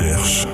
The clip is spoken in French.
cherches.